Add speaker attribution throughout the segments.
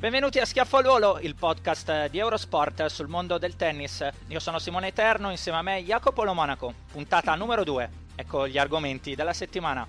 Speaker 1: Benvenuti a Schiaffo al Volo, il podcast di Eurosport sul mondo del tennis. Io sono Simone Eterno, insieme a me Jacopo Lo Monaco, puntata numero 2. Ecco gli argomenti della settimana.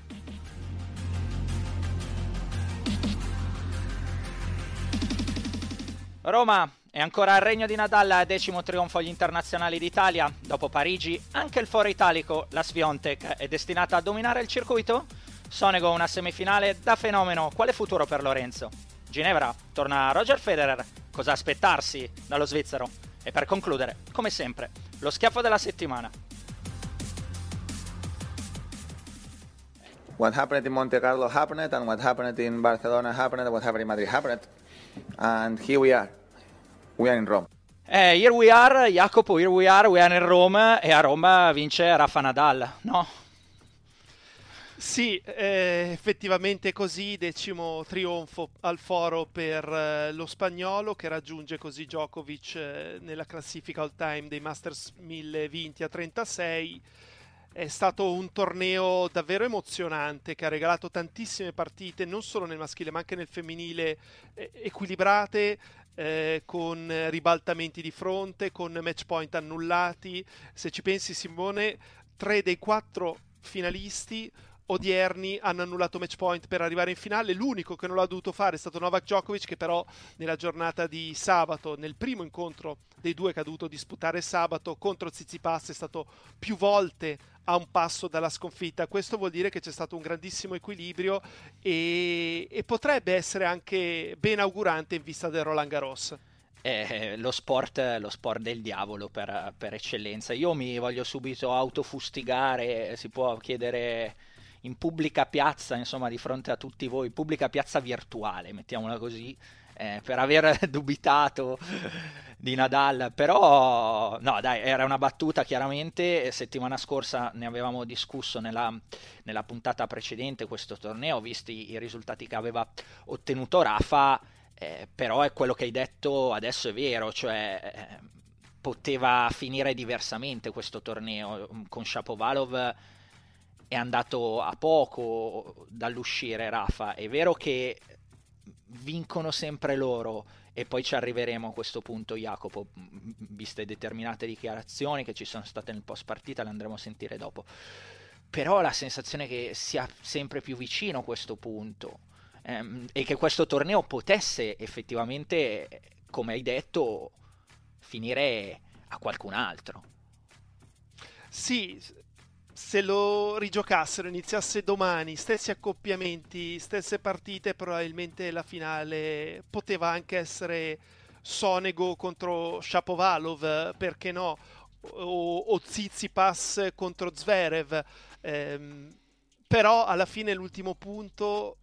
Speaker 1: Roma è ancora il regno di Nadal, decimo trionfo agli internazionali d'Italia. Dopo Parigi, anche il foro italico, la Sviontek, è destinata a dominare il circuito? Sonego una semifinale da fenomeno, quale futuro per Lorenzo? Ginevra torna Roger Federer, cosa aspettarsi dallo svizzero? E per concludere, come sempre, lo schiaffo della settimana.
Speaker 2: What happened in Monte Carlo happened, and what happened in Barcelona happened, what happened in Madrid happened, and here we are. We are in Rome.
Speaker 1: Eh, here we are, Jacopo, here we are, we are in Rome e a Roma vince Rafa Nadal, no?
Speaker 3: Sì, eh, effettivamente così, decimo trionfo al foro per eh, lo spagnolo che raggiunge così Djokovic eh, nella classifica all time dei Masters 1000 vinti a 36. È stato un torneo davvero emozionante che ha regalato tantissime partite, non solo nel maschile ma anche nel femminile, equilibrate, eh, con ribaltamenti di fronte, con match point annullati. Se ci pensi Simone, tre dei quattro finalisti odierni hanno annullato match point per arrivare in finale. L'unico che non l'ha dovuto fare è stato Novak Djokovic, che però nella giornata di sabato, nel primo incontro dei due che ha dovuto disputare sabato contro Tsitsipas, è stato più volte a un passo dalla sconfitta. Questo vuol dire che c'è stato un grandissimo equilibrio e, e potrebbe essere anche ben augurante in vista del Roland Garros.
Speaker 1: È lo sport, lo sport del diavolo per, per eccellenza. Io mi voglio subito autofustigare, si può chiedere in pubblica piazza, insomma, di fronte a tutti voi, pubblica piazza virtuale, mettiamola così, eh, per aver dubitato di Nadal, però no, dai, era una battuta chiaramente, settimana scorsa ne avevamo discusso nella, nella puntata precedente questo torneo, visti i risultati che aveva ottenuto Rafa, eh, però è quello che hai detto adesso è vero, cioè eh, poteva finire diversamente questo torneo con Shapovalov è andato a poco dall'uscire Rafa. È vero che vincono sempre loro e poi ci arriveremo a questo punto Jacopo, viste determinate dichiarazioni che ci sono state nel post partita, le andremo a sentire dopo. Però la sensazione che sia sempre più vicino questo punto ehm, e che questo torneo potesse effettivamente, come hai detto, finire a qualcun altro.
Speaker 3: Sì, se lo rigiocassero, iniziasse domani, stessi accoppiamenti, stesse partite, probabilmente la finale poteva anche essere Sonego contro Shapovalov, perché no? O, o Tsitsipas contro Zverev. Ehm, però alla fine l'ultimo punto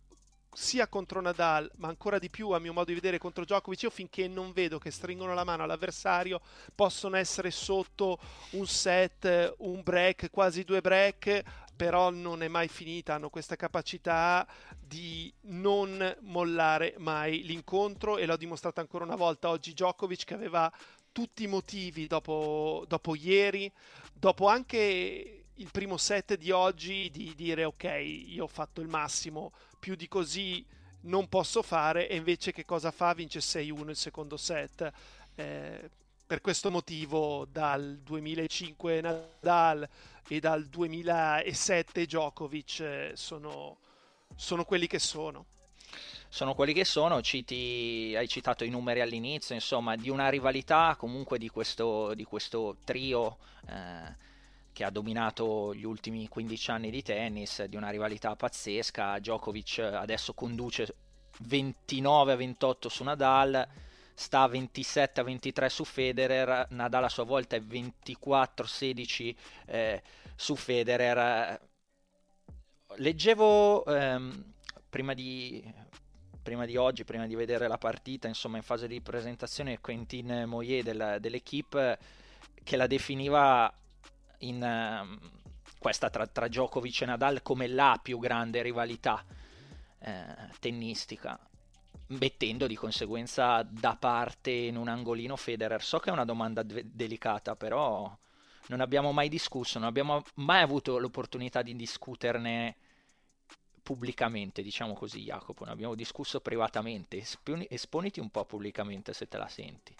Speaker 3: sia contro Nadal, ma ancora di più a mio modo di vedere contro Djokovic, io finché non vedo che stringono la mano all'avversario, possono essere sotto un set, un break, quasi due break, però non è mai finita, hanno questa capacità di non mollare mai l'incontro e l'ho dimostrato ancora una volta oggi Djokovic che aveva tutti i motivi dopo, dopo ieri, dopo anche il primo set di oggi di dire ok, io ho fatto il massimo più di così non posso fare e invece che cosa fa? Vince 6-1 il secondo set. Eh, per questo motivo dal 2005 Nadal e dal 2007 Djokovic eh, sono, sono quelli che sono
Speaker 1: sono quelli che sono, citi, hai citato i numeri all'inizio, insomma, di una rivalità comunque di questo, di questo trio eh, che ha dominato gli ultimi 15 anni di tennis, di una rivalità pazzesca. Djokovic adesso conduce 29 a 28 su Nadal, sta a 27 a 23 su Federer, Nadal a sua volta è 24 a 16 eh, su Federer. Leggevo ehm, prima di prima di oggi, prima di vedere la partita, insomma in fase di presentazione, Quentin Moyer del, dell'equipe che la definiva in uh, questa tra, tra, Djokovic e Nadal come la più grande rivalità eh, tennistica, mettendo di conseguenza da parte in un angolino Federer. So che è una domanda de- delicata, però non abbiamo mai discusso, non abbiamo mai avuto l'opportunità di discuterne pubblicamente, diciamo così, Jacopo. Ne abbiamo discusso privatamente. Esponi, esponiti un po' pubblicamente se te la senti.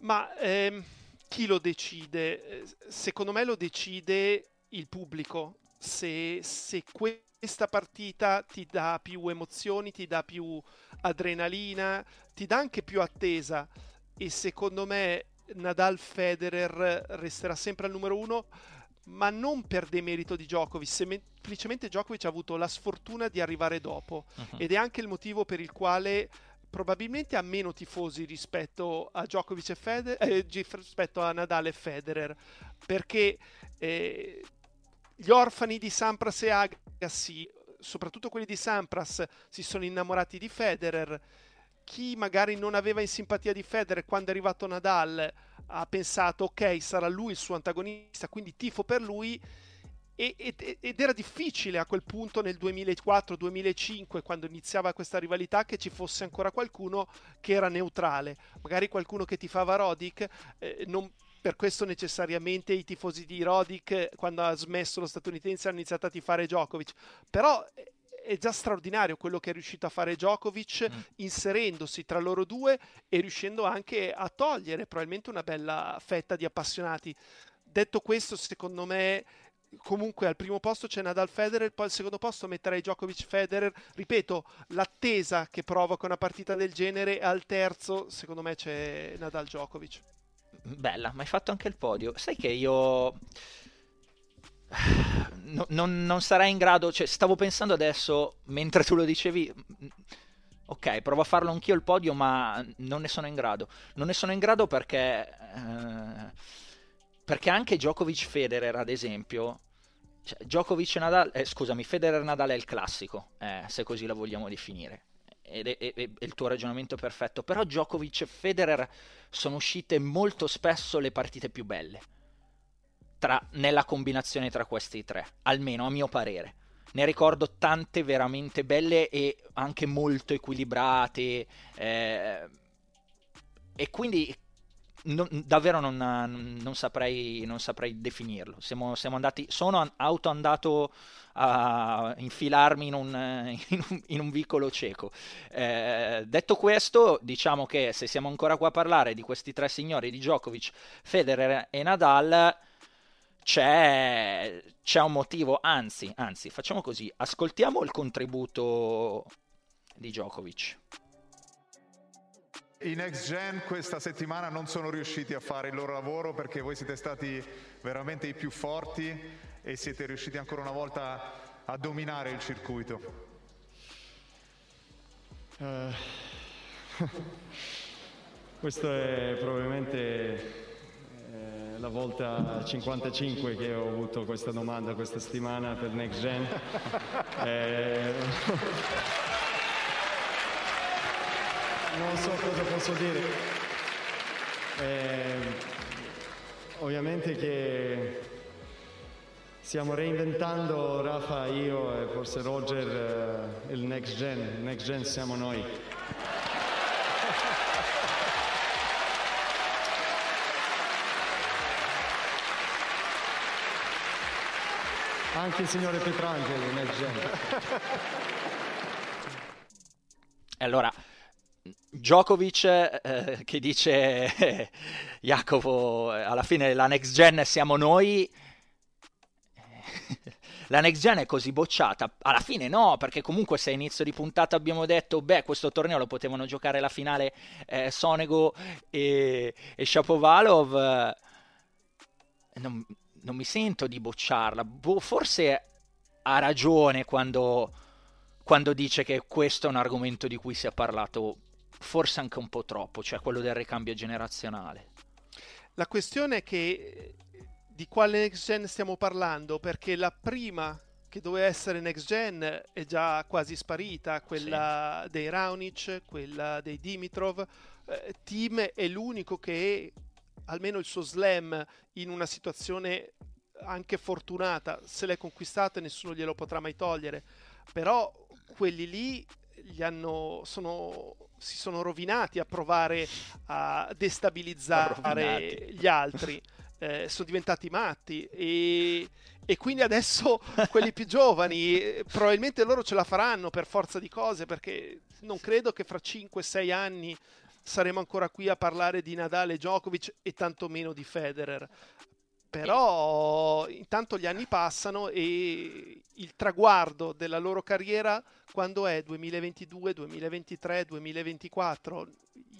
Speaker 3: Ma ehm, chi lo decide? Secondo me lo decide il pubblico. Se, se questa partita ti dà più emozioni, ti dà più adrenalina, ti dà anche più attesa. E secondo me Nadal Federer resterà sempre al numero uno ma non per demerito di Djokovic, semplicemente Djokovic ha avuto la sfortuna di arrivare dopo uh-huh. ed è anche il motivo per il quale probabilmente ha meno tifosi rispetto a Djokovic e Federer, eh, rispetto a Nadal e Federer, perché eh, gli orfani di Sampras e Agassi, soprattutto quelli di Sampras, si sono innamorati di Federer. Chi magari non aveva in simpatia di Federer quando è arrivato Nadal ha pensato ok sarà lui il suo antagonista quindi tifo per lui ed, era difficile a quel punto nel 2004-2005 quando iniziava questa rivalità che ci fosse ancora qualcuno che era neutrale magari qualcuno che tifava Rodic eh, non per questo necessariamente i tifosi di Rodic quando ha smesso lo statunitense hanno iniziato a tifare Djokovic però eh, è già straordinario quello che è riuscito a fare Djokovic mm. inserendosi tra loro due e riuscendo anche a togliere probabilmente una bella fetta di appassionati. Detto questo, secondo me comunque al primo posto c'è Nadal Federer, poi al secondo posto metterei Djokovic Federer. Ripeto, l'attesa che provoca una partita del genere, al terzo secondo me c'è Nadal Djokovic.
Speaker 1: Bella, ma hai fatto anche il podio. Sai che io no, non, non sarai in grado, cioè, stavo pensando adesso, mentre tu lo dicevi, ok, provo a farlo anch'io il podio, ma non ne sono in grado. Non ne sono in grado perché, eh, perché anche Djokovic Federer, ad esempio, cioè, Djokovic Nadal, eh, scusami, Federer Nadal è il classico, eh, se così la vogliamo definire. Ed è, è, è, il tuo ragionamento perfetto. Però Djokovic e Federer sono uscite molto spesso le partite più belle tra, nella combinazione tra questi tre, almeno a mio parere. Ne ricordo tante veramente belle e anche molto equilibrate. Eh, e quindi non, davvero non, non, saprei, non, saprei, definirlo. Siamo, siamo, andati, sono auto andato a infilarmi in un, in un, in un vicolo cieco. Eh, detto questo, diciamo che se siamo ancora qua a parlare di questi tre signori, di Djokovic, Federer e Nadal, c'è, c'è un motivo, anzi, anzi, facciamo così, ascoltiamo il contributo di Djokovic.
Speaker 4: I Next Gen questa settimana non sono riusciti a fare il loro lavoro perché voi siete stati veramente i più forti e siete riusciti ancora una volta a dominare il circuito.
Speaker 5: Uh, questo è probabilmente la volta 55 che ho avuto questa domanda questa settimana per Next Gen. eh, non so cosa posso dire. Eh, ovviamente che stiamo reinventando Rafa, io e forse Roger eh, il Next Gen. Next Gen siamo noi. Anche il signore Petrangeli nel genere.
Speaker 1: allora, Djokovic eh, che dice eh, Jacopo, alla fine la next gen siamo noi. la next gen è così bocciata? Alla fine no, perché comunque se a inizio di puntata abbiamo detto, beh, questo torneo lo potevano giocare la finale eh, Sonego e, e Shapovalov, eh, non, non, mi sento di bocciarla. Boh, forse ha ragione quando, quando dice che questo è un argomento di cui si è parlato forse anche un po' troppo, cioè quello del ricambio generazionale.
Speaker 3: La questione è che di quale next gen stiamo parlando, perché la prima che doveva essere next gen è già quasi sparita, quella sì. dei Raonic, quella dei Dimitrov. Eh, Team è l'unico che almeno il suo slam in una situazione anche fortunata se l'è conquistato e nessuno glielo potrà mai togliere. Però quelli lì gli hanno, sono, si sono rovinati a provare a destabilizzare gli altri. Eh, sono diventati matti. E, e quindi adesso quelli più giovani eh, probabilmente loro ce la faranno per forza di cose perché non credo che fra 5-6 anni saremo ancora qui a parlare di Nadal e Djokovic e tantomeno di Federer però intanto gli anni passano e il traguardo della loro carriera quando è 2022, 2023, 2024?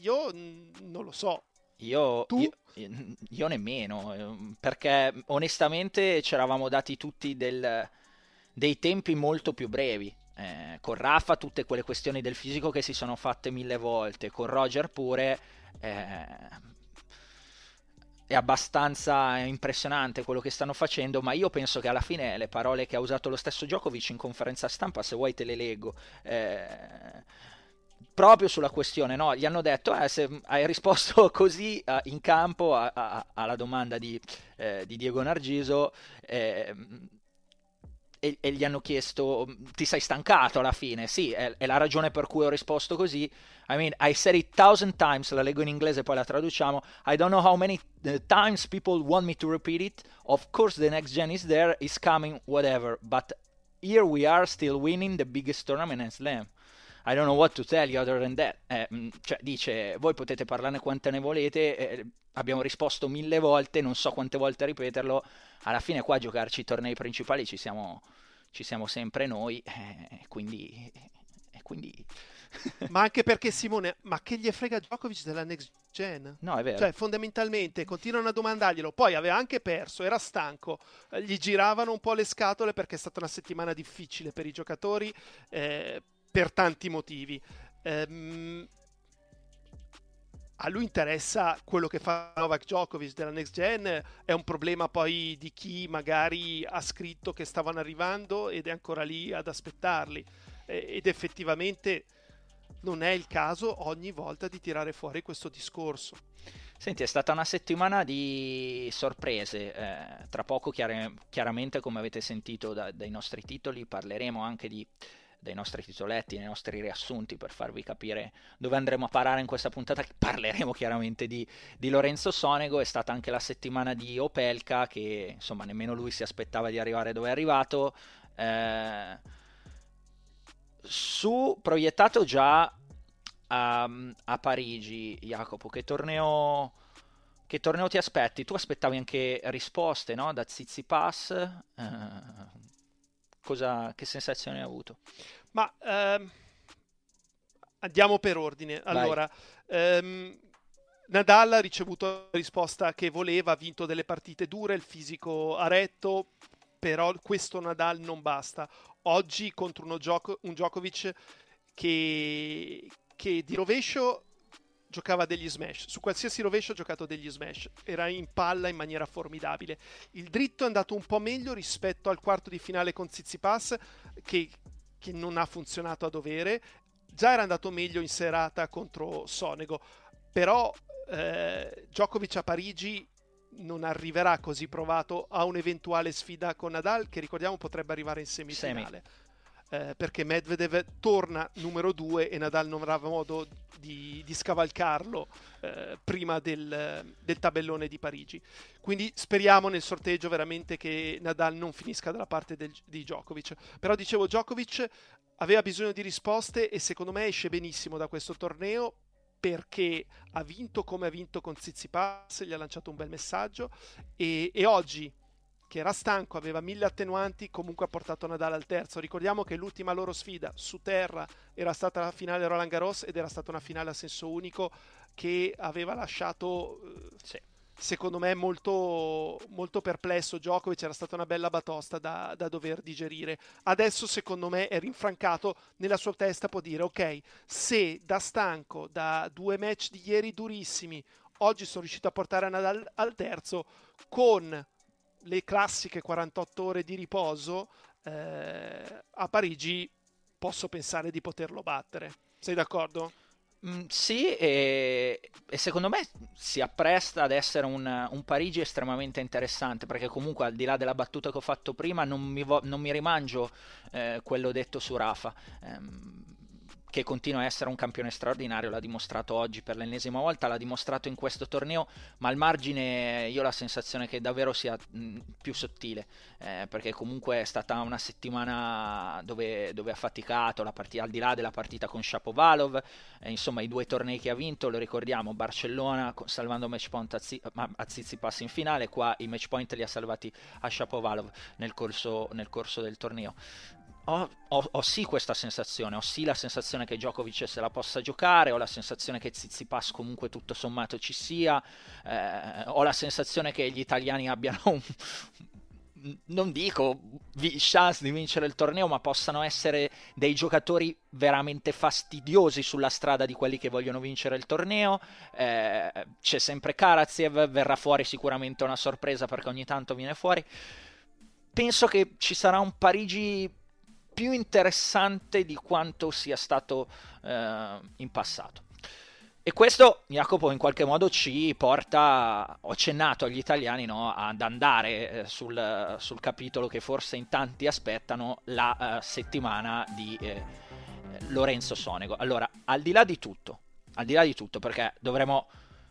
Speaker 3: Io non lo so.
Speaker 1: Io, io, io, nemmeno, ehm, perché onestamente ci eravamo dati tutti del, dei tempi molto più brevi. Eh, con Rafa tutte quelle questioni del fisico che si sono fatte mille volte, con Roger pure. Eh, è abbastanza impressionante quello che stanno facendo, ma io penso che alla fine le parole che ha usato lo stesso Djokovic in conferenza stampa, se vuoi te le leggo, eh, proprio sulla questione, no? gli hanno detto, eh, se hai risposto così uh, in campo a, a, alla domanda di, eh, di Diego Nargiso, eh, e, e, gli hanno chiesto ti sei stancato alla fine? Sì è, è, la ragione per cui ho risposto così. I mean I said it thousand times la leggo in inglese poi la traduciamo. I don't know how many uh, times people want me to repeat it. Of course the next gen is there is coming whatever. But here we are still winning the biggest tournament in Slam I don't know what to tell you other than that eh, mm, cioè dice voi potete parlarne quante ne volete eh, abbiamo risposto mille volte non so quante volte ripeterlo alla fine qua a giocarci i tornei principali ci siamo, ci siamo sempre noi, eh, quindi, quindi...
Speaker 3: ma anche perché Simone, ma che gli frega Djokovic della next gen?
Speaker 1: No, è vero.
Speaker 3: Cioè, fondamentalmente continuano a domandarglielo. Poi aveva anche perso, era stanco, eh, gli giravano un po' le scatole perché è stata una settimana difficile per i giocatori eh, per tanti motivi. Ehm, a lui interessa quello che fa Novak Djokovic della next gen, è un problema poi di chi magari ha scritto che stavano arrivando ed è ancora lì ad aspettarli ed effettivamente non è il caso ogni volta di tirare fuori questo discorso.
Speaker 1: Senti, è stata una settimana di sorprese, eh, tra poco chiar- chiaramente come avete sentito da- dai nostri titoli parleremo anche di dei nostri titoletti, nei nostri riassunti per farvi capire dove andremo a parare in questa puntata. Parleremo chiaramente di, di Lorenzo Sonego, è stata anche la settimana di Opelka che insomma nemmeno lui si aspettava di arrivare dove è arrivato. Eh, su proiettato già a, a, Parigi, Jacopo, che torneo, che torneo ti aspetti? Tu aspettavi anche risposte no? da Zizi Pass? Eh, cosa, che sensazione hai avuto?
Speaker 3: Ma ehm, andiamo per ordine. Allora, ehm, Nadal ha ricevuto la risposta che voleva, ha vinto delle partite dure, il fisico ha retto, però questo Nadal non basta. Oggi contro uno Gioco, un Djokovic che, che di rovescio giocava degli smash, su qualsiasi rovescio ha giocato degli smash, era in palla in maniera formidabile. Il dritto è andato un po' meglio rispetto al quarto di finale con Tsitsipas che, che non ha funzionato a dovere, già era andato meglio in serata contro Sonego, però eh, Djokovic a Parigi non arriverà così provato a un'eventuale sfida con Nadal che ricordiamo potrebbe arrivare in semifinale. Semi. Eh, perché Medvedev torna numero 2 e Nadal non avrà modo di, di scavalcarlo eh, prima del, del, tabellone di Parigi. Quindi speriamo nel sorteggio veramente che Nadal non finisca dalla parte del, di Djokovic. Però dicevo, Djokovic aveva bisogno di risposte e secondo me esce benissimo da questo torneo perché ha vinto come ha vinto con Tsitsipas, gli ha lanciato un bel messaggio e, e oggi che era stanco, aveva mille attenuanti, comunque ha portato Nadal al terzo. Ricordiamo che l'ultima loro sfida su terra era stata la finale Roland Garros ed era stata una finale a senso unico che aveva lasciato, eh, sì. secondo me, molto, molto perplesso Djokovic, era stata una bella batosta da, da dover digerire. Adesso, secondo me, è rinfrancato nella sua testa, può dire, ok, se da stanco, da due match di ieri durissimi, oggi sono riuscito a portare Nadal al terzo, con le classiche 48 ore di riposo, eh, a Parigi posso pensare di poterlo battere. Sei d'accordo?
Speaker 1: Mm, sì, e, e, secondo me si appresta ad essere un, un, Parigi estremamente interessante, perché comunque al di là della battuta che ho fatto prima non mi, vo- non mi rimangio eh, quello detto su Rafa. Eh, che continua a essere un campione straordinario, l'ha dimostrato oggi per l'ennesima volta, l'ha dimostrato in questo torneo, ma al margine io ho la sensazione che davvero sia mh, più sottile, eh, perché comunque è stata una settimana dove, dove ha faticato, partita, al di là della partita con Shapovalov, eh, insomma i due tornei che ha vinto, lo ricordiamo, Barcellona salvando match point a, Ziz- a in finale, qua i match point li ha salvati a Shapovalov nel corso, nel corso del torneo ho, ho, ho, sì questa sensazione, ho sì la sensazione che Djokovic se la possa giocare, ho la sensazione che Zizipas comunque tutto sommato ci sia, eh, ho la sensazione che gli italiani abbiano un, non dico chance di vincere il torneo, ma possano essere dei giocatori veramente fastidiosi sulla strada di quelli che vogliono vincere il torneo. Eh, c'è sempre Karatsev, verrà fuori sicuramente una sorpresa perché ogni tanto viene fuori. Penso che ci sarà un Parigi più interessante di quanto sia stato eh, in passato. E questo, Jacopo, in qualche modo ci porta, ho accennato agli italiani, no, ad andare eh, sul, sul, capitolo che forse in tanti aspettano, la uh, settimana di eh, Lorenzo Sonego. Allora, al di là di tutto, al di là di tutto, perché dovremo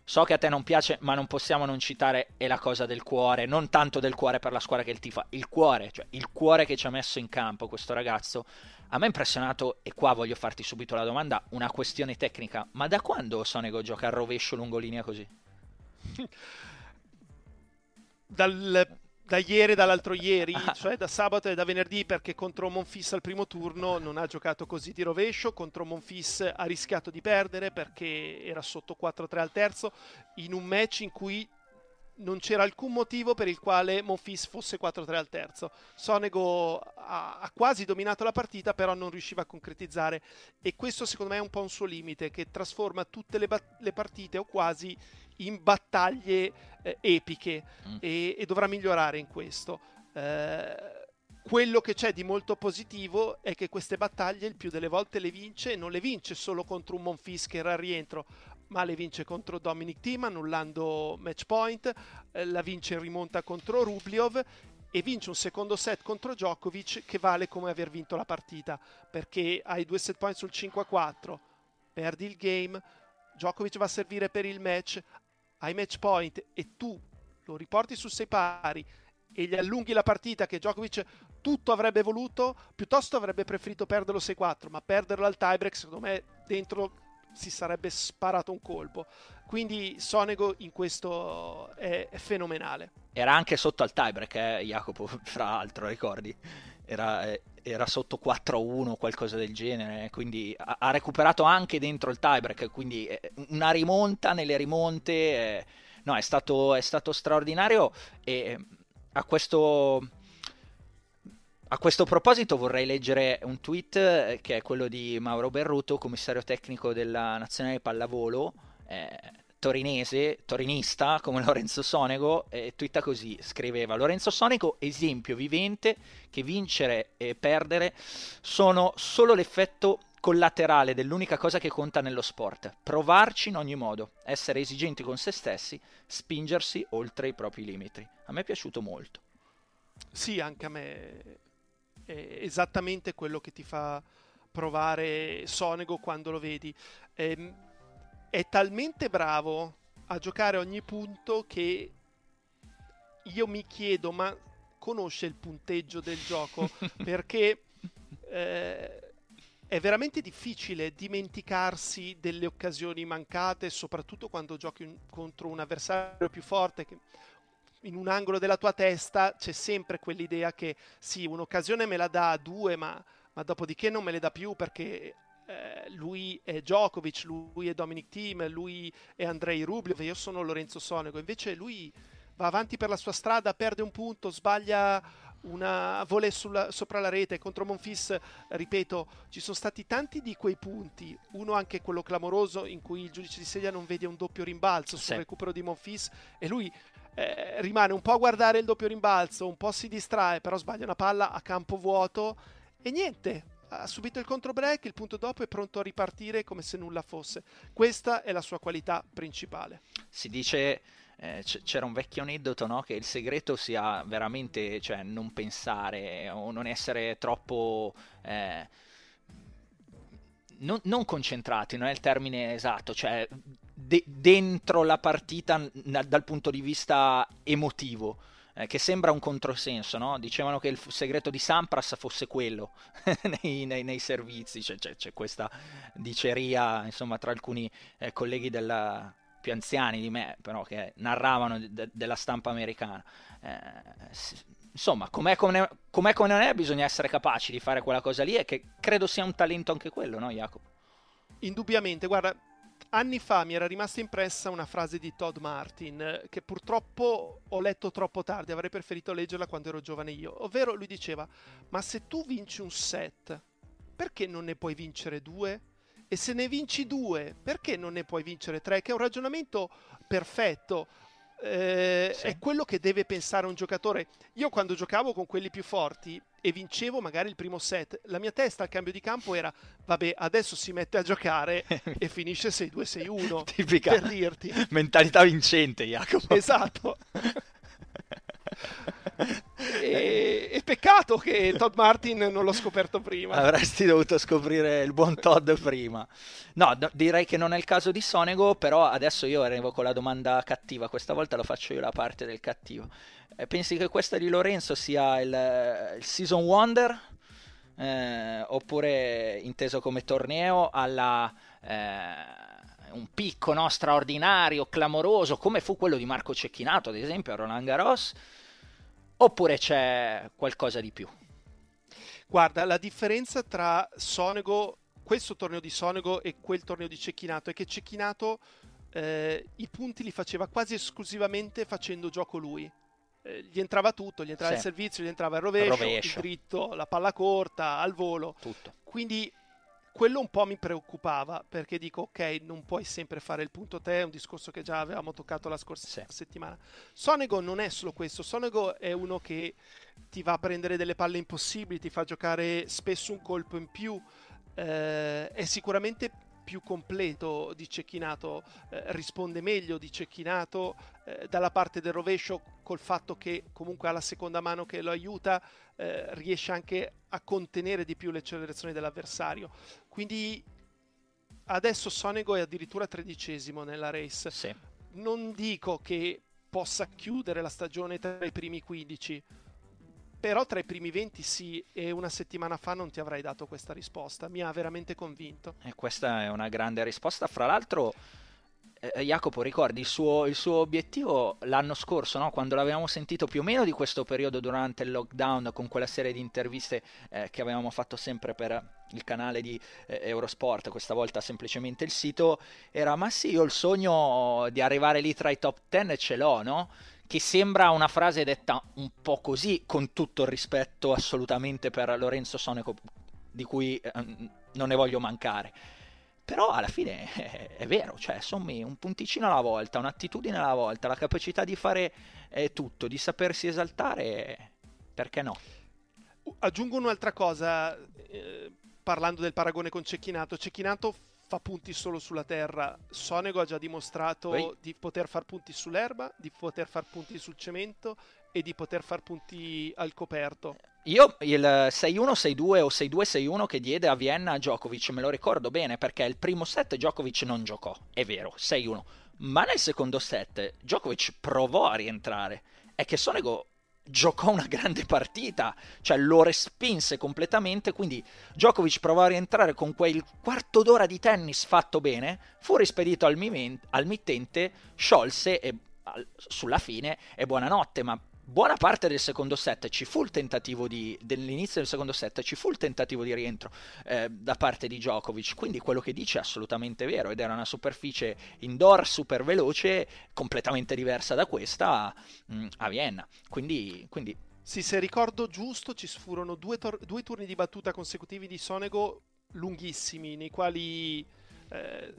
Speaker 1: So che a te non piace, ma non possiamo non citare è la cosa del cuore, non tanto del cuore per la squadra che il tifa, il cuore, cioè il cuore che ci ha messo in campo questo ragazzo. A me ha impressionato, e qua voglio farti subito la domanda, una questione tecnica, ma da quando Sonego gioca al rovescio lungolinea così?
Speaker 3: Dal da ieri e dall'altro ieri, ah. cioè da sabato e da venerdì, perché contro Monfis al primo turno non ha giocato così di rovescio, contro Monfis ha rischiato di perdere perché era sotto 4-3 al terzo, in un match in cui non c'era alcun motivo per il quale Monfis fosse 4-3 al terzo. Sonego ha, ha, quasi dominato la partita, però non riusciva a concretizzare e questo secondo me è un po' un suo limite che trasforma tutte le, bat- le partite o quasi in battaglie eh, epiche mm. e, e, dovrà migliorare in questo. Eh, quello che c'è di molto positivo è che queste battaglie il più delle volte le vince e non le vince solo contro un Monfis che era al rientro, ma le vince contro Dominic Thiem annullando match point, eh, la vince in rimonta contro Rubliov e vince un secondo set contro Djokovic che vale come aver vinto la partita perché hai due set point sul 5 a 4, perdi il game, Djokovic va a servire per il match, ai match point e tu lo riporti su sei pari e gli allunghi la partita che Djokovic tutto avrebbe voluto, piuttosto avrebbe preferito perderlo 6-4, ma perderlo al tiebreak secondo me dentro si sarebbe sparato un colpo. Quindi Sonego in questo è, è fenomenale.
Speaker 1: Era anche sotto al tiebreak, eh, Jacopo, fra l'altro, ricordi? Era, eh, era sotto 4-1 o qualcosa del genere, quindi ha, ha, recuperato anche dentro il tiebreak, quindi eh, una rimonta nelle rimonte, eh, no, è stato, è stato straordinario e a questo, a questo proposito vorrei leggere un tweet eh, che è quello di Mauro Berruto, commissario tecnico della Nazionale Pallavolo, eh, torinese, torinista come Lorenzo Sonego, eh, twitta così, scriveva Lorenzo Sonego, esempio vivente che vincere e perdere sono solo l'effetto collaterale dell'unica cosa che conta nello sport, provarci in ogni modo, essere esigenti con se stessi, spingersi oltre i propri limiti. A me è piaciuto molto.
Speaker 3: Sì, anche a me è esattamente quello che ti fa provare Sonego quando lo vedi. Ehm, è talmente bravo a giocare ogni punto che io mi chiedo, ma conosce il punteggio del gioco? Perché eh, è veramente difficile dimenticarsi delle occasioni mancate, soprattutto quando giochi un, contro un avversario più forte che in un angolo della tua testa c'è sempre quell'idea che sì, un'occasione me la dà a due, ma, ma dopodiché non me le dà più perché eh, lui è Djokovic, lui è Dominic Thiem, lui è Andrei Rublev, io sono Lorenzo Sonego. Invece lui va avanti per la sua strada, perde un punto, sbaglia una volley sulla, sopra la rete contro Monfis, ripeto, ci sono stati tanti di quei punti, uno anche quello clamoroso in cui il giudice di sedia non vede un doppio rimbalzo sul sì. recupero di Monfis e lui eh, rimane un po' a guardare il doppio rimbalzo, un po' si distrae, però sbaglia una palla a campo vuoto e niente, ha subito il contro break, il punto dopo è pronto a ripartire come se nulla fosse. Questa è la sua qualità principale.
Speaker 1: Si dice eh, c'era un vecchio aneddoto no? che il segreto sia veramente cioè, non pensare o non essere troppo eh, non, non, concentrati, non è il termine esatto, cioè de- dentro la partita n- dal punto di vista emotivo. Eh, che sembra un controsenso, no? Dicevano che il segreto di Sampras fosse quello nei, nei, nei, servizi, c'è, c'è, c'è, questa diceria, insomma, tra alcuni eh, colleghi della, più anziani di me, però che narravano de- della stampa americana. Eh, insomma, com'è come, com'è come non è, bisogna essere capaci di fare quella cosa lì e che credo sia un talento anche quello, no Jacopo?
Speaker 3: Indubbiamente, guarda, anni fa mi era rimasta impressa una frase di Todd Martin che purtroppo ho letto troppo tardi, avrei preferito leggerla quando ero giovane io, ovvero lui diceva, ma se tu vinci un set, perché non ne puoi vincere due? E se ne vinci due, perché non ne puoi vincere tre? Che è un ragionamento perfetto. Eh, sì. È quello che deve pensare un giocatore. Io quando giocavo con quelli più forti e vincevo magari il primo set, la mia testa al cambio di campo era vabbè, adesso si mette a giocare e finisce 6-2-6-1.
Speaker 1: Tipica
Speaker 3: per dirti.
Speaker 1: mentalità vincente, Jacopo.
Speaker 3: Esatto. e, e, peccato che Todd Martin non l'ho scoperto prima.
Speaker 1: Avresti dovuto scoprire il buon Todd prima. No, d- direi che non è il caso di Sonego, però adesso io arrivo con la domanda cattiva, questa volta lo faccio io la parte del cattivo. Eh, pensi che questa di Lorenzo sia il, il season wonder? Eh, oppure inteso come torneo alla... Eh, un picco no, straordinario, clamoroso, come fu quello di Marco Cecchinato, ad esempio, a Roland Garros, oppure c'è qualcosa di più?
Speaker 3: Guarda, la differenza tra Sonego, questo torneo di Sonego e quel torneo di Cecchinato è che Cecchinato eh, i punti li faceva quasi esclusivamente facendo gioco lui. Eh, gli entrava tutto, gli entrava sì. il servizio, gli entrava il rovescio, il rovescio, il dritto, la palla corta, al volo.
Speaker 1: Tutto.
Speaker 3: Quindi quello un po' mi preoccupava perché dico ok non puoi sempre fare il punto te è un discorso che già avevamo toccato la scorsa sì. settimana Sonego non è solo questo Sonego è uno che ti va a prendere delle palle impossibili ti fa giocare spesso un colpo in più eh, è sicuramente più completo di Cecchinato, eh, risponde meglio di Cecchinato eh, dalla parte del rovescio col fatto che comunque ha la seconda mano che lo aiuta, eh, riesce anche a contenere di più le accelerazioni dell'avversario. Quindi adesso Sonego è addirittura tredicesimo nella race.
Speaker 1: Sì.
Speaker 3: Non dico che possa chiudere la stagione tra i primi 15, però tra i primi 20 sì, e una settimana fa non ti avrei dato questa risposta. Mi ha veramente convinto.
Speaker 1: E questa è una grande risposta. Fra l'altro, eh, Jacopo, ricordi il suo, il suo, obiettivo l'anno scorso, no? quando l'avevamo sentito più o meno di questo periodo durante il lockdown, con quella serie di interviste eh, che avevamo fatto sempre per il canale di eh, Eurosport, questa volta semplicemente il sito, era ma sì, io il sogno di arrivare lì tra i top 10 ce l'ho, no? che sembra una frase detta un po' così, con tutto il rispetto assolutamente per Lorenzo Soneco, di cui eh, non ne voglio mancare. Però alla fine è, è vero, cioè sommi un punticino alla volta, un'attitudine alla volta, la capacità di fare eh, tutto, di sapersi esaltare, perché no?
Speaker 3: Aggiungo un'altra cosa, eh, parlando del paragone con Cecchinato. Cecchinato fa punti solo sulla terra. Sonego ha già dimostrato Poi. di poter far punti sull'erba, di poter far punti sul cemento e di poter far punti al coperto.
Speaker 1: Io il 6-1, 6-2 o 6-2-6-1 che diede a Vienna a Djokovic me lo ricordo bene perché il primo set Djokovic non giocò, è vero, 6-1, ma nel secondo set Djokovic provò a rientrare. È che Sonego giocò una grande partita, cioè lo respinse completamente, quindi Djokovic provò a rientrare con quel quarto d'ora di tennis fatto bene, fu rispedito al mittente, sciolse e sulla fine e buonanotte, ma buona parte del secondo set ci fu il tentativo di dell'inizio del secondo set ci fu il tentativo di rientro eh, da parte di Djokovic. Quindi quello che dice è assolutamente vero ed era una superficie indoor super veloce completamente diversa da questa mh, mm, a Vienna. Quindi, quindi...
Speaker 3: Sì, se ricordo giusto ci furono due, tor- due turni di battuta consecutivi di Sonego lunghissimi nei quali eh,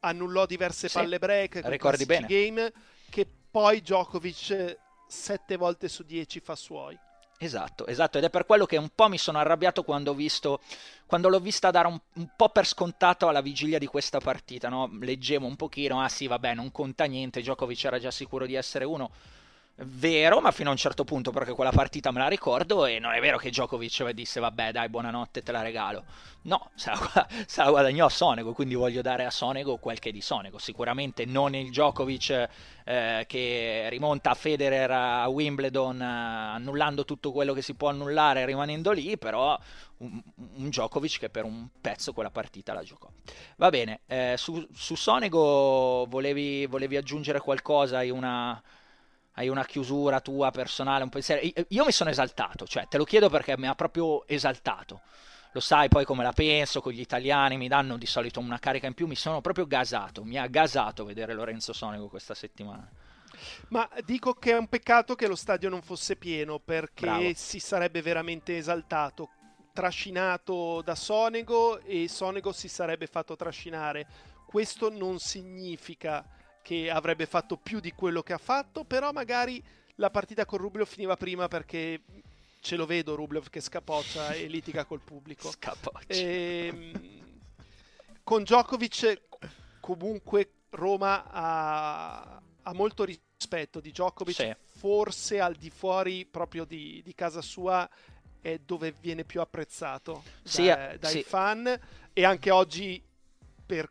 Speaker 3: annullò diverse sì, palle break
Speaker 1: ricordi bene.
Speaker 3: game che poi Djokovic sette volte su dieci fa suoi.
Speaker 1: Esatto, esatto, ed è per quello che un po' mi sono arrabbiato quando visto, quando l'ho vista dare un, un po' per scontato alla vigilia di questa partita, no? Leggevo un pochino, ah sì, vabbè, non conta niente, Djokovic era già sicuro di essere uno Vero, ma fino a un certo punto, perché quella partita me la ricordo e non è vero che Djokovic disse vabbè dai buonanotte te la regalo. No, se la, se la guadagnò Sonego, quindi voglio dare a Sonego quel che è di Sonego. Sicuramente non il Djokovic eh, che rimonta a Federer a Wimbledon eh, annullando tutto quello che si può annullare rimanendo lì, però un, un Djokovic che per un pezzo quella partita la giocò. Va bene, eh, su, su Sonego volevi, volevi aggiungere qualcosa? Hai una hai una chiusura tua personale, un pensiero. Io mi sono esaltato, cioè te lo chiedo perché mi ha proprio esaltato. Lo sai poi come la penso, con gli italiani mi danno di solito una carica in più, mi sono proprio gasato, mi ha gasato vedere Lorenzo Sonico questa settimana.
Speaker 3: Ma dico che è un peccato che lo stadio non fosse pieno perché
Speaker 1: Bravo.
Speaker 3: si sarebbe veramente esaltato, trascinato da Sonego e Sonego si sarebbe fatto trascinare. Questo non significa che avrebbe fatto più di quello che ha fatto, però magari la partita con Rublev finiva prima perché ce lo vedo Rublev che scapoccia e litiga col pubblico.
Speaker 1: Scapoccia.
Speaker 3: E, ehm, con Djokovic comunque Roma ha, ha molto rispetto di Djokovic,
Speaker 1: sì.
Speaker 3: forse al di fuori proprio di, di, casa sua è dove viene più apprezzato
Speaker 1: sì,
Speaker 3: da, dai
Speaker 1: sì.
Speaker 3: fan e anche oggi per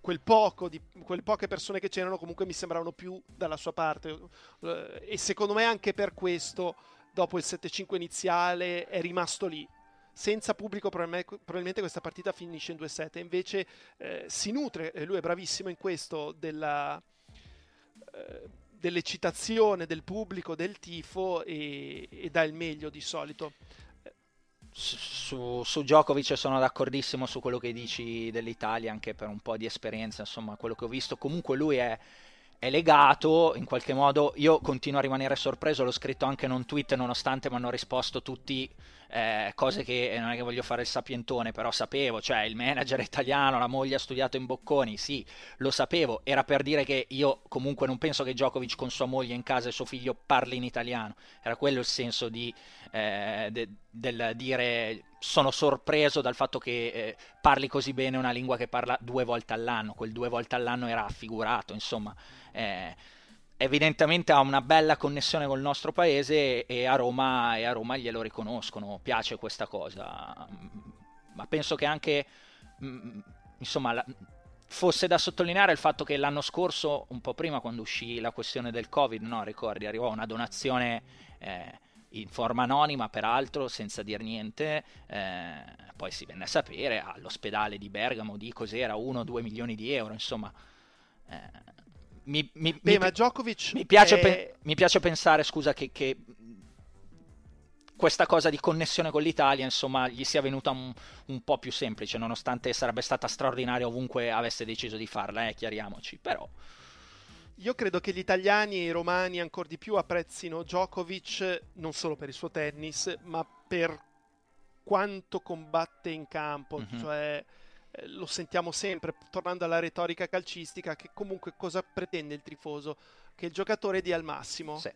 Speaker 3: quel poco di quelle poche persone che c'erano comunque mi sembravano più dalla sua parte. Eh, e secondo me anche per questo dopo il 7-5 iniziale è rimasto lì. Senza pubblico probabilmente questa partita finisce in 2-7 invece eh, si nutre lui è bravissimo in questo della, eh, dell'eccitazione del pubblico del tifo e, e dà il meglio di solito
Speaker 1: su, su Djokovic sono d'accordissimo su quello che dici dell'Italia, anche per un po' di esperienza, insomma, quello che ho visto. Comunque lui è, è legato in qualche modo. Io continuo a rimanere sorpreso, l'ho scritto anche in un tweet, nonostante mi hanno risposto tutti eh, cose che non è che voglio fare il sapientone, però sapevo, cioè il manager italiano, la moglie ha studiato in Bocconi, sì, lo sapevo, era per dire che io comunque non penso che Djokovic con sua moglie in casa e suo figlio parli in italiano, era quello il senso di, eh, de, del dire sono sorpreso dal fatto che eh, parli così bene una lingua che parla due volte all'anno, quel due volte all'anno era affigurato, insomma. Eh, evidentemente ha una bella connessione col nostro paese e a Roma, e a Roma glielo riconoscono, piace questa cosa. Ma penso che anche, mm, insomma, fosse da sottolineare il fatto che l'anno scorso, un po' prima quando uscì la questione del Covid, no, ricordi, arrivò una donazione eh, in forma anonima, peraltro, senza dire niente, eh, poi si venne a sapere all'ospedale di Bergamo di cos'era, 1-2 milioni di euro, insomma... Eh, mi, mi,
Speaker 3: Beh,
Speaker 1: mi,
Speaker 3: ma Djokovic
Speaker 1: mi piace,
Speaker 3: è...
Speaker 1: pe- mi piace pensare, scusa, che, che, questa cosa di connessione con l'Italia, insomma, gli sia venuta un, un, po' più semplice, nonostante sarebbe stata straordinaria ovunque avesse deciso di farla, eh, chiariamoci, però...
Speaker 3: Io credo che gli italiani e i romani ancora di più apprezzino Djokovic non solo per il suo tennis, ma per quanto combatte in campo, mm-hmm. cioè lo sentiamo sempre, tornando alla retorica calcistica, che comunque cosa pretende il tifoso? Che il giocatore dia il massimo.
Speaker 1: Sì.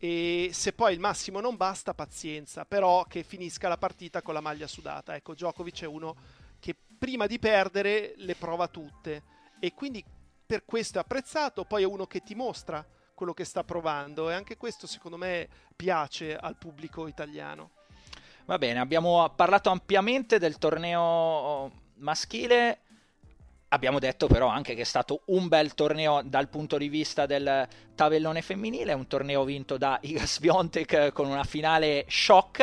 Speaker 3: E se poi il massimo non basta, pazienza, però che finisca la partita con la maglia sudata. Ecco, Djokovic è uno che prima di perdere le prova tutte e quindi per questo è apprezzato, poi è uno che ti mostra quello che sta provando e anche questo secondo me piace al pubblico italiano.
Speaker 1: Va bene, abbiamo parlato ampiamente del torneo maschile Abbiamo detto però anche che è stato un bel torneo dal punto di vista del tabellone femminile, un torneo vinto da Iga Swiatek con una finale shock,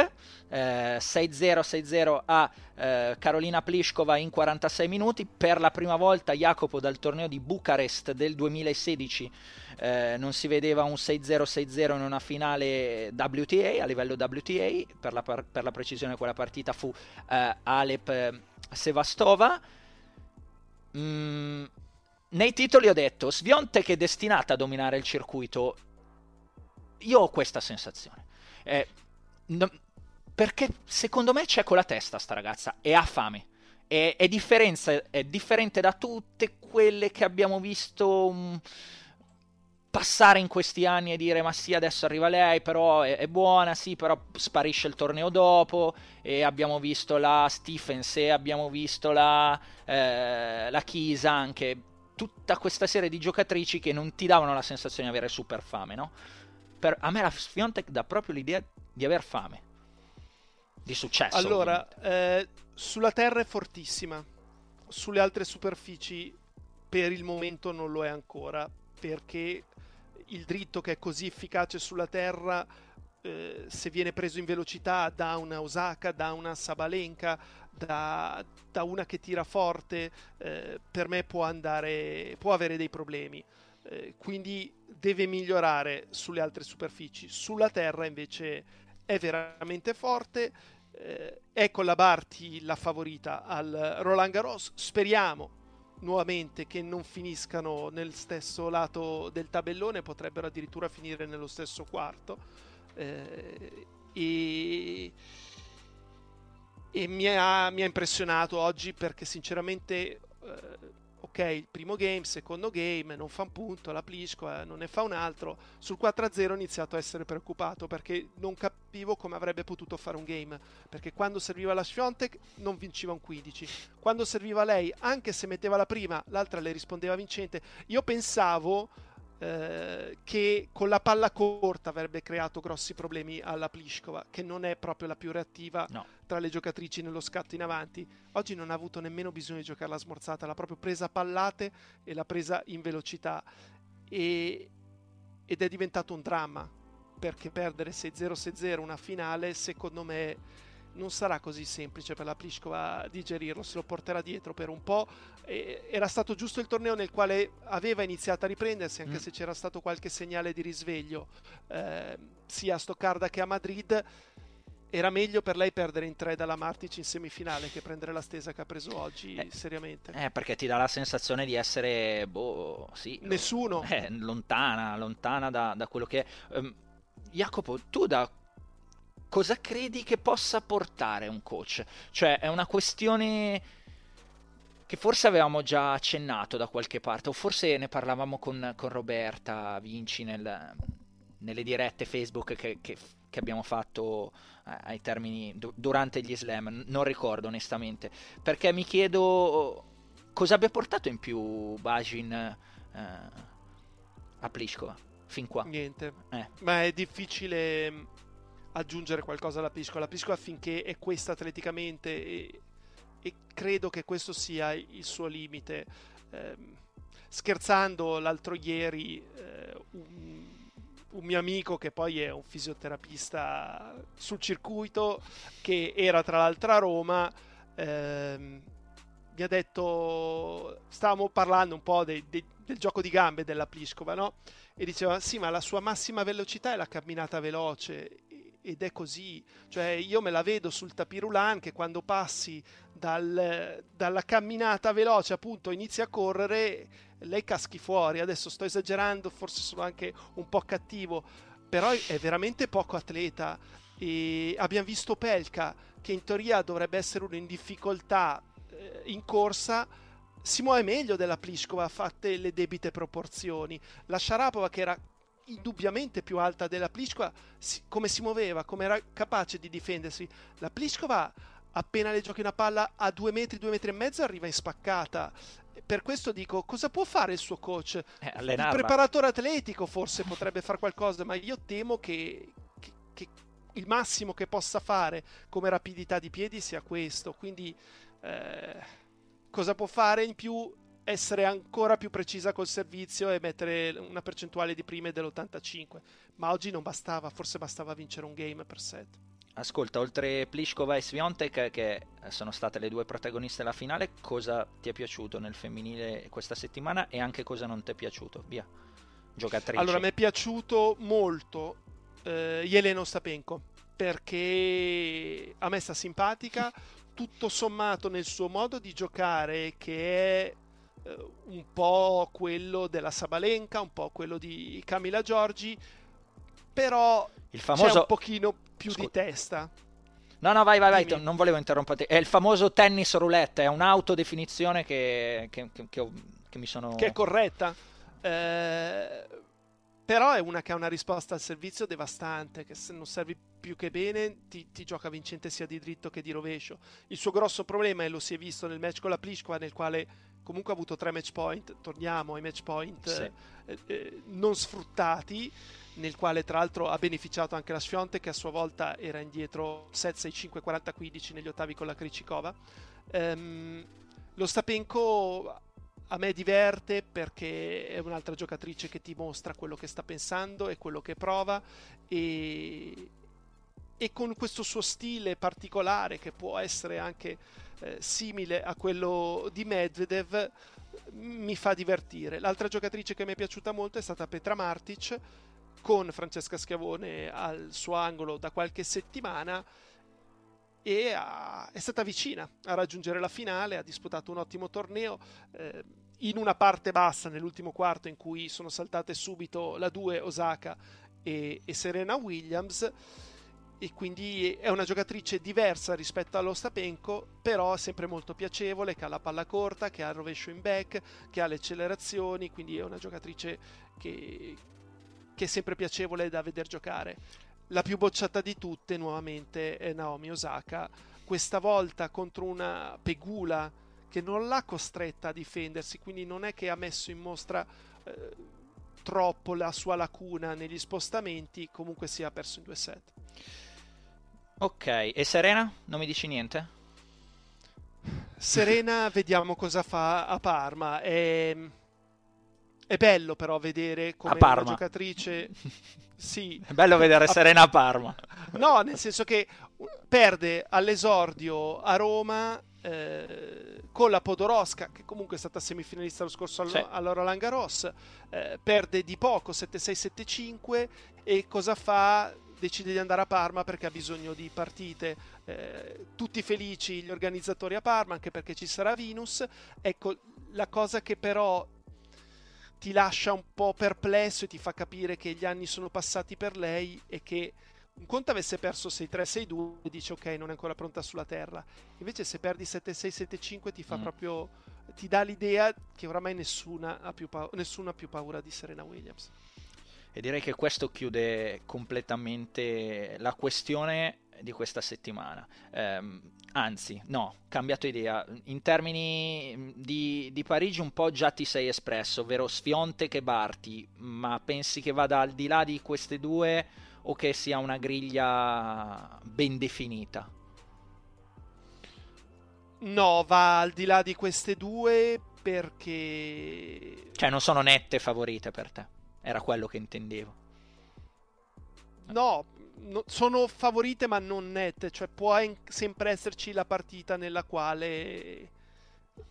Speaker 1: eh, 6-0, 6-0 a eh, Carolina Pliskova in 46 minuti, per la prima volta Jacopo dal torneo di Bucarest del 2016 eh, non si vedeva un 6-0, 6-0 in una finale WTA, a livello WTA, per la, per la precisione quella partita fu eh, Alep eh, Sevastova. Mm, nei titoli ho detto Sviontek è destinata a dominare il circuito. Io ho questa sensazione. Eh, no, perché secondo me c'è con la testa sta ragazza e ha fame. È, è, è differente da tutte quelle che abbiamo visto. Um, passare in questi anni e dire ma sì adesso arriva lei però è, è, buona sì però sparisce il torneo dopo e abbiamo visto la Stephens e abbiamo visto la, eh, la Chisa anche. Tutta questa serie di giocatrici che non ti davano la sensazione di avere super fame no? Per, a me la Fiontech dà proprio l'idea di aver fame. Di successo
Speaker 3: allora eh, sulla terra è fortissima sulle altre superfici per il momento non lo è ancora perché il dritto che è così efficace sulla terra eh, se viene preso in velocità da una Osaka, da una Sabalenka, da, da una che tira forte, eh, per me può andare, può avere dei problemi. Eh, quindi deve migliorare sulle altre superfici. Sulla terra invece è veramente forte. Eh, è con la Barti la favorita al Roland Garros. Speriamo nuovamente che non finiscano nel stesso lato del tabellone, potrebbero addirittura finire nello stesso quarto. Eh, e, e mi, ha, mi, ha, impressionato oggi perché sinceramente eh, ok, primo game, secondo game, non fa un punto, la Pliskova non ne fa un altro. Sul 4-0 ho iniziato a essere preoccupato perché non capivo come avrebbe potuto fare un game. Perché quando serviva la Sfiontek non vinceva un 15. Quando serviva lei, anche se metteva la prima, l'altra le rispondeva vincente. Io pensavo eh, che con la palla corta avrebbe creato grossi problemi alla Pliskova, che non è proprio la più reattiva no. tra le giocatrici nello scatto in avanti. Oggi non ha avuto nemmeno bisogno di giocare la smorzata, l'ha proprio presa a pallate e l'ha presa in velocità. E, ed è diventato un dramma, perché perdere 6-0-6-0 una finale, secondo me non sarà così semplice per la Pliskova digerirlo, se lo porterà dietro per un po'. E era stato giusto il torneo nel quale aveva iniziato a riprendersi, anche mm. se c'era stato qualche segnale di risveglio eh, sia a Stoccarda che a Madrid. Era meglio per lei perdere in tre dalla Martic in semifinale che prendere la stesa che ha preso oggi, eh, seriamente.
Speaker 1: Eh, perché ti dà la sensazione di essere, boh, sì.
Speaker 3: Nessuno.
Speaker 1: Eh, lontana, lontana da, da quello che è. Um, Jacopo, tu da cosa credi che possa portare un coach? Cioè, è una questione che forse avevamo già accennato da qualche parte, o forse ne parlavamo con, con Roberta Vinci nel, nelle dirette Facebook che, che, che abbiamo fatto eh, ai termini durante gli slam, non ricordo onestamente, perché mi chiedo cosa abbia portato in più Bajin eh, a Pliskova fin qua.
Speaker 3: Niente, eh. ma è difficile aggiungere qualcosa alla Pisco. La Pisco affinché è questa atleticamente e, e, credo che questo sia il suo limite. Eh, scherzando l'altro ieri eh, un, un, mio amico che poi è un fisioterapista sul circuito che era tra l'altro a Roma eh, mi ha detto stavamo parlando un po' dei, dei, del gioco di gambe della Pliskova no? e diceva sì ma la sua massima velocità è la camminata veloce ed è così, cioè io me la vedo sul tapirulan che quando passi dal, dalla camminata veloce appunto inizi a correre, lei caschi fuori, adesso sto esagerando, forse sono anche un po' cattivo, però è veramente poco atleta. E abbiamo visto Pelka che in teoria dovrebbe essere uno in difficoltà eh, in corsa, si muove meglio della Pliskova, fatte le debite proporzioni. La Sharapova che era indubbiamente più alta della Pliskova, come si muoveva, come era capace di difendersi. La Pliskova appena le giochi una palla a due metri, due metri e mezzo arriva in spaccata. Per questo dico, cosa può fare il suo coach?
Speaker 1: Eh,
Speaker 3: il preparatore atletico forse potrebbe fare qualcosa, ma io temo che, che- che il massimo che possa fare come rapidità di piedi sia questo. Quindi eh, cosa può fare in più? Essere ancora più precisa col servizio e mettere una percentuale di prime dell'85. Ma oggi non bastava, forse bastava vincere un game per set.
Speaker 1: Ascolta, oltre Pliskova e Sviontek, che sono state le due protagoniste della finale, cosa ti è piaciuto nel femminile questa settimana e anche cosa non ti è piaciuto? Via, giocatrici.
Speaker 3: Allora, mi è piaciuto molto eh, Yelena Ostapenko perché a me sta simpatica, tutto sommato nel suo modo di giocare che è un po' quello della Sabalenka, un po' quello di Camila Giorgi, però
Speaker 1: Il
Speaker 3: c'è
Speaker 1: famoso...
Speaker 3: un pochino più
Speaker 1: Scu-
Speaker 3: di testa.
Speaker 1: No, no, vai, vai, vai,
Speaker 3: Dimmi.
Speaker 1: non volevo interromperti. È il famoso tennis roulette, è un'autodefinizione che, che, che, che ho- che mi sono...
Speaker 3: che è corretta. Eh, però è una che ha una risposta al servizio devastante, che se non servi più che bene ti, ti gioca vincente sia di dritto che di rovescio. Il suo grosso problema, e lo si è visto nel match con la Pliskova, nel quale comunque ha avuto tre match point, torniamo ai match point
Speaker 1: Sì.
Speaker 3: eh, eh, non sfruttati, nel quale tra l'altro ha beneficiato anche la Sfionte che a sua volta era indietro 7-6-5-40-15 negli ottavi con la Kricikova. Ehm, lo Stapenko a me diverte perché è un'altra giocatrice che ti mostra quello che sta pensando e quello che prova e, e con questo suo stile particolare che può essere anche eh, simile a quello di Medvedev mi fa divertire. L'altra giocatrice che mi è piaciuta molto è stata Petra Martic con Francesca Schiavone al suo angolo da qualche settimana e ha- è stata vicina a raggiungere la finale, ha disputato un ottimo torneo eh, in una parte bassa nell'ultimo quarto in cui sono saltate subito la 2 Osaka e, e Serena Williams. E quindi è una giocatrice diversa rispetto all'Ostapenko però sempre molto piacevole che ha la palla corta, che ha il rovescio in back che ha le accelerazioni quindi è una giocatrice che, che è sempre piacevole da veder giocare la più bocciata di tutte nuovamente è Naomi Osaka, questa volta contro una Pegula che non l'ha costretta a difendersi, quindi non è che ha messo in mostra eh, troppo la sua lacuna negli spostamenti, comunque si è perso in due set.
Speaker 1: Ok, e Serena? Non mi dici niente?
Speaker 3: Serena, vediamo cosa fa a Parma. È, è bello però vedere come una giocatrice... Sì,
Speaker 1: È bello vedere Serena a Parma.
Speaker 3: No, nel senso che perde all'esordio a Roma eh, con la Podoroska, che comunque è stata semifinalista lo scorso all-
Speaker 1: Sì.
Speaker 3: all'Ora Langaros, eh, perde di poco 7-6-7-5 e cosa fa? Decide di andare a Parma perché ha bisogno di partite. Eh, tutti felici gli organizzatori a Parma, anche perché ci sarà Venus. Ecco, la cosa che però ti lascia un po' perplesso e ti fa capire che gli anni sono passati per lei e che un conto avesse perso 6-3-6-2 e dice ok non è ancora pronta sulla terra invece se perdi 7-6-7-5 ti fa
Speaker 1: Mm.
Speaker 3: proprio ti dà l'idea che oramai nessuna ha più, pa- nessuno ha più paura di Serena Williams
Speaker 1: E direi che questo chiude completamente la questione di questa settimana. Ehm, anzi, no, cambiato idea. In termini mm, di, di Parigi un po' già ti sei espresso, ovvero Sfionte che Barti, ma pensi che vada al di là di queste due o che sia una griglia ben definita?
Speaker 3: no va al di là di queste due perché
Speaker 1: Cioè non sono nette favorite per te, era quello che intendevo.
Speaker 3: No, no- sono favorite ma non nette, cioè può sempre esserci la partita nella quale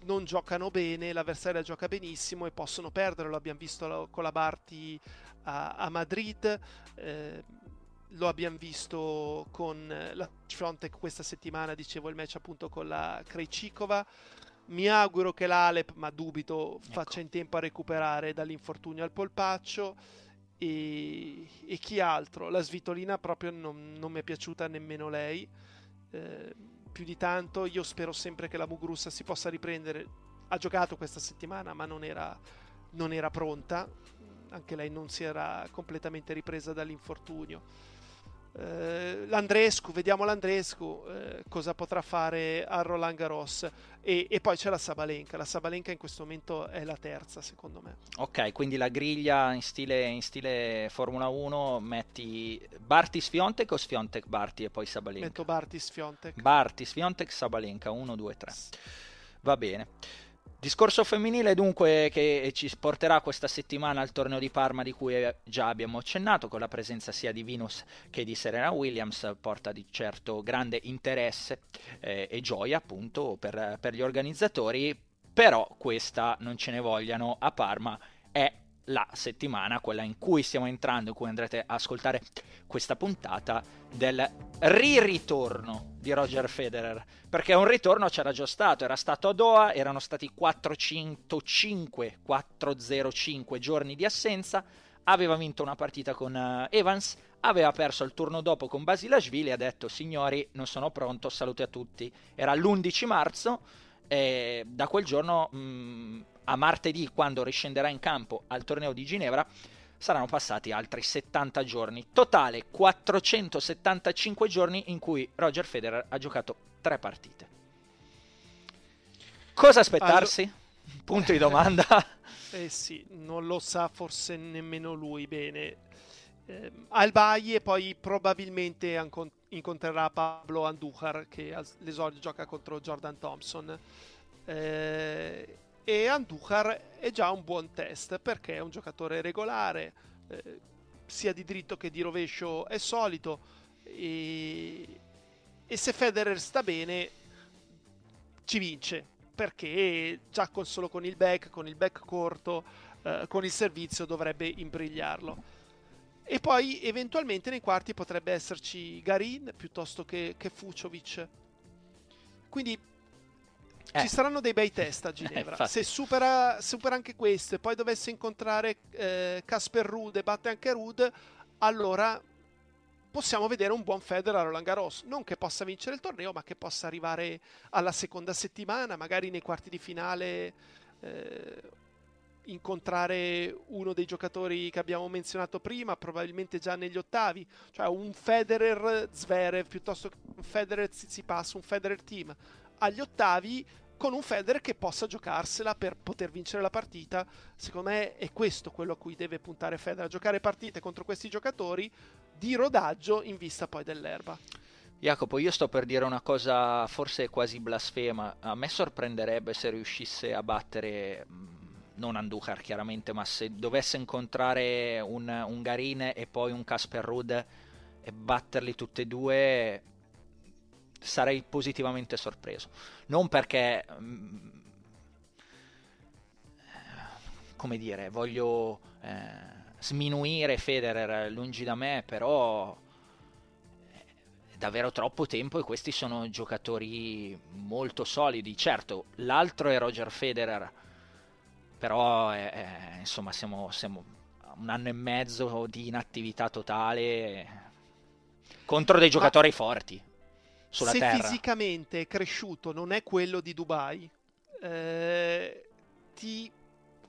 Speaker 3: non giocano bene, l'avversaria gioca benissimo e possono perdere, lo abbiamo visto con la Barti a, a Madrid, eh, lo abbiamo visto con la Frontek questa settimana, dicevo il match appunto con la Krejcikova. Mi auguro che l'Alep, ma dubito, faccia in tempo a recuperare dall'infortunio al polpaccio. E, e chi altro? La Svitolina proprio non, non mi è piaciuta nemmeno lei. Eh, più di tanto, io spero sempre che la Muguruza si possa riprendere. Ha giocato questa settimana, ma non era, non era pronta. Anche lei non si era completamente ripresa dall'infortunio. Eh, l'Andrescu, vediamo l'Andrescu eh, cosa potrà fare a Roland Garros e, e, poi c'è la Sabalenka, la Sabalenka in questo momento è la terza secondo me.
Speaker 1: Ok, quindi la griglia in stile, in stile Formula 1 metti Barti Sfiontek o Sfiontek Barti e poi Sabalenka?
Speaker 3: Metto Barti Sfiontek.
Speaker 1: Barti Sfiontek Sabalenka 1, 2, 3. Va bene. Discorso femminile dunque che ci porterà questa settimana al torneo di Parma di cui già abbiamo accennato con la presenza sia di Venus che di Serena Williams porta di certo grande interesse eh, e gioia appunto per, per gli organizzatori. Però questa non ce ne vogliano a Parma è la settimana, quella in cui stiamo entrando, in cui andrete a ascoltare questa puntata del ri-ritorno di Roger Federer, perché un ritorno c'era già stato, era stato a Doha, erano stati 405, 405 giorni di assenza, aveva vinto una partita con uh, Evans, aveva perso il turno dopo con Basilashvili e ha detto signori non sono pronto, salute a tutti. Era l'11 marzo e da quel giorno mh, mm, a martedì, quando riscenderà in campo al torneo di Ginevra, saranno passati altri 70 giorni. Totale 475 giorni in cui Roger Federer ha giocato tre partite. Cosa aspettarsi? Allora... Punto di domanda.
Speaker 3: eh sì, non lo sa forse nemmeno lui bene. Eh, al Baie poi probabilmente incontrerà Pablo Andujar che all'esordio gioca contro Jordan Thompson. Eh, e Andujar è già un buon test perché è un giocatore regolare, eh, sia di dritto che di rovescio è solito e, e se Federer sta bene ci vince perché già con, solo con il back, con il back corto, eh, con il servizio dovrebbe imbrigliarlo. E poi eventualmente nei quarti potrebbe esserci Garin piuttosto che, che Fuciovic. Quindi eh. Ci saranno dei bei test a Ginevra. Eh, Se supera, supera, anche questo e poi dovesse incontrare Casper eh, Ruud e batte anche Ruud, allora possiamo vedere un buon Federer a Roland Garros. Non che possa vincere il torneo, ma che possa arrivare alla seconda settimana, magari nei quarti di finale. Incontrare uno dei giocatori che abbiamo menzionato prima, probabilmente già negli ottavi, cioè un Federer Zverev piuttosto che un Federer Tsitsipas, un Federer Team agli ottavi con un Federer che possa giocarsela per poter vincere la partita. Secondo me è questo quello a cui deve puntare Federer, giocare partite contro questi giocatori di rodaggio in vista poi dell'erba.
Speaker 1: Jacopo, io sto per dire una cosa forse quasi blasfema. A me sorprenderebbe se riuscisse a battere, mm, non Andujar chiaramente, ma se dovesse incontrare un, un Garin e poi un Casper Ruud e batterli tutti e due, sarei positivamente sorpreso. Non perché, mm, come dire, voglio eh, sminuire Federer lungi da me, però è davvero troppo tempo e questi sono giocatori molto solidi. Certo, l'altro è Roger Federer, però è, è, insomma siamo, siamo un anno e mezzo di inattività totale contro dei giocatori Ma... forti sulla
Speaker 3: se
Speaker 1: terra.
Speaker 3: Se fisicamente è cresciuto non è quello di Dubai, eh, ti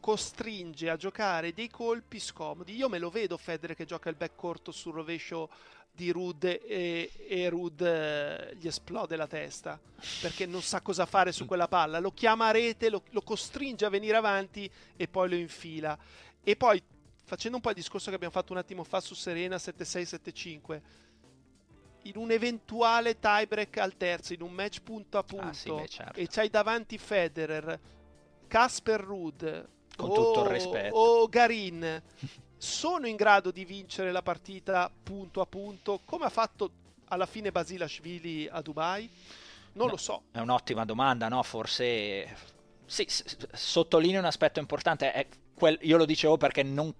Speaker 3: costringe a giocare dei colpi scomodi. Io me lo vedo Federer che gioca il back corto sul rovescio di Rud e, e Rud eh, gli esplode la testa perché non sa cosa fare su quella palla. Lo chiama a rete, lo, lo costringe a venire avanti e poi lo infila. E poi, facendo un po' il discorso che abbiamo fatto un attimo fa su Serena 7-6-7-5 in un eventuale tiebreak al terzo, in un match punto a punto, ah, sì, beh, certo. e c'hai davanti Federer, Casper Ruud
Speaker 1: con o, tutto il rispetto.
Speaker 3: o Garin, sono in grado di vincere la partita punto a punto, come ha fatto alla fine Basilashvili a Dubai? Non no, lo so.
Speaker 1: È un'ottima domanda, no? Forse... Sì, sottolineo un aspetto importante, quel... io lo dicevo perché non